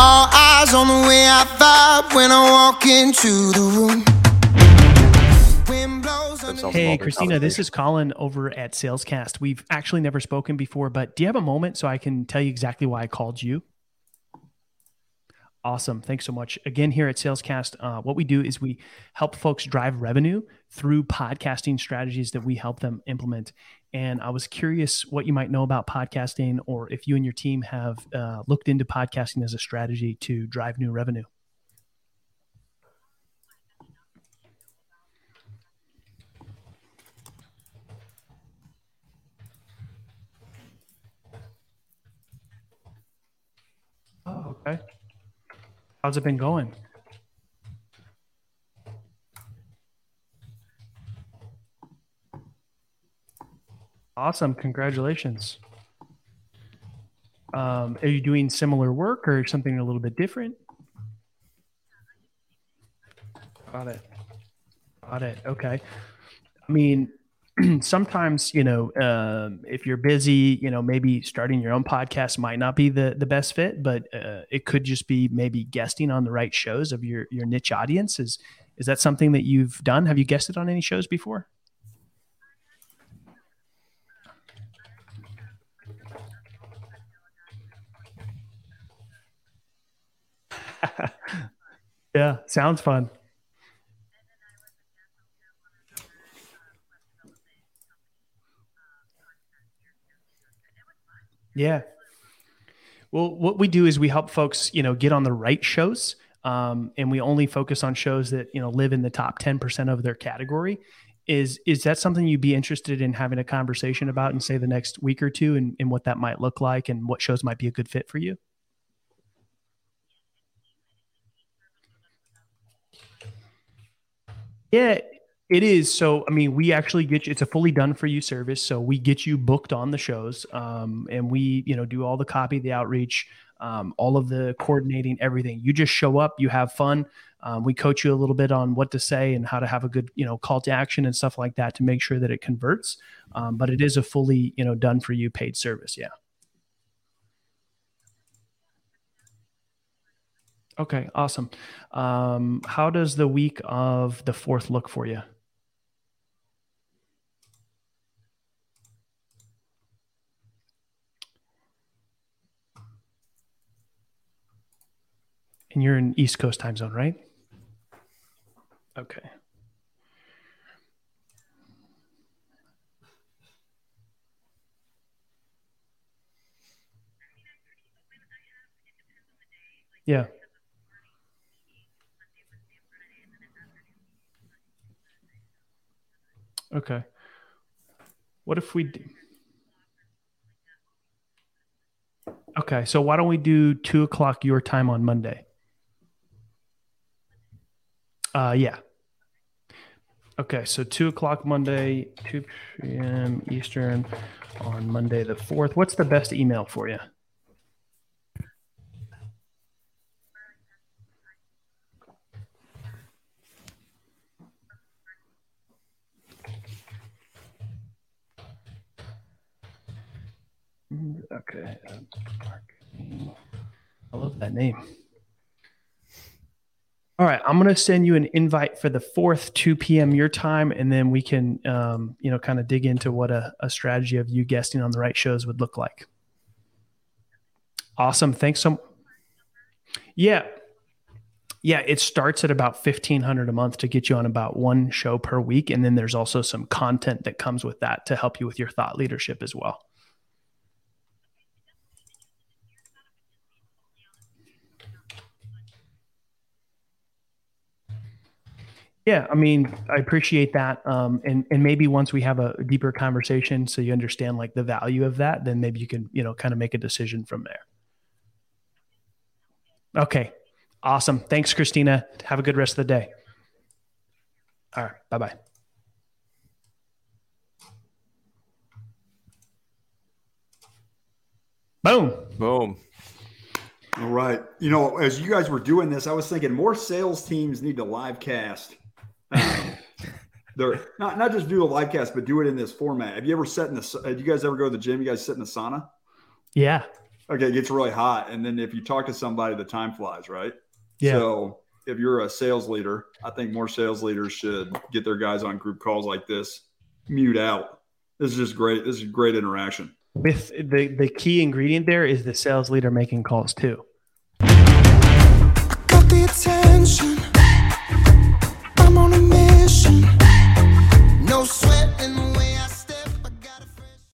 All eyes on the way I vibe when I walk into the room. Hey, Christina, this is Collin over at Salescast. We've actually never spoken before, but do you have a moment so I can tell you exactly why I called you? Awesome. Thanks so much. Again, here at Salescast, uh, what we do is we help folks drive revenue through podcasting strategies that we help them implement. And I was curious what you might know about podcasting or if you and your team have uh, looked into podcasting as a strategy to drive new revenue. Oh, okay. How's it been going? Awesome. Congratulations. Um, are you doing similar work or something a little bit different? Got it. Got it. Okay. I mean, sometimes you know um, if you're busy you know maybe starting your own podcast might not be the the best fit but uh, it could just be maybe guesting on the right shows of your your niche audience is is that something that you've done have you guested on any shows before yeah sounds fun Yeah. Well, what we do is we help folks, you know, get on the right shows. Um, and we only focus on shows that, you know, live in the top 10% of their category. Is is that something you'd be interested in having a conversation about in say the next week or two and, and what that might look like and what shows might be a good fit for you? Yeah, it is. So, I mean, we actually get you, it's a fully done for you service. So we get you booked on the shows. Um, and we, you know, do all the copy, the outreach, um, all of the coordinating, everything. You just show up, you have fun. Um, we coach you a little bit on what to say and how to have a good, you know, call to action and stuff like that to make sure that it converts. Um, but it is a fully, you know, done for you paid service. Yeah. Okay, awesome. Um, how does the week of the fourth look for you? And you're in East Coast time zone, right? Okay. Yeah. Okay. What if we do? Okay, so why don't we do two o'clock your time on Monday? Uh, yeah. Okay, so two o'clock Monday, two p.m. Eastern on Monday the fourth. What's the best email for you? Okay. I love that name. All right, I'm going to send you an invite for the fourth, 2 p.m. your time, and then we can, um, you know, kind of dig into what a, a strategy of you guesting on the right shows would look like. Awesome. Thanks so. Yeah, yeah. It starts at about fifteen hundred a month to get you on about one show per week, and then there's also some content that comes with that to help you with your thought leadership as well. Yeah, I mean, I appreciate that. Um, and and maybe once we have a deeper conversation, so you understand like the value of that, then maybe you can you know kind of make a decision from there. Okay, awesome. Thanks, Christina. Have a good rest of the day. All right, bye bye. Boom. Boom. All right. You know, as you guys were doing this, I was thinking more sales teams need to live cast um, they're not not just do a live cast, but do it in this format. Have you ever set in the? Have you guys ever go to the gym? You guys sit in the sauna? Yeah. okay, it gets really hot. And then if you talk to somebody, the time flies, right? Yeah. So if you're a sales leader, I think more sales leaders should get their guys on group calls like this, mute out. This is just great. This is great interaction. With the the key ingredient there is the sales leader making calls too. Got the attention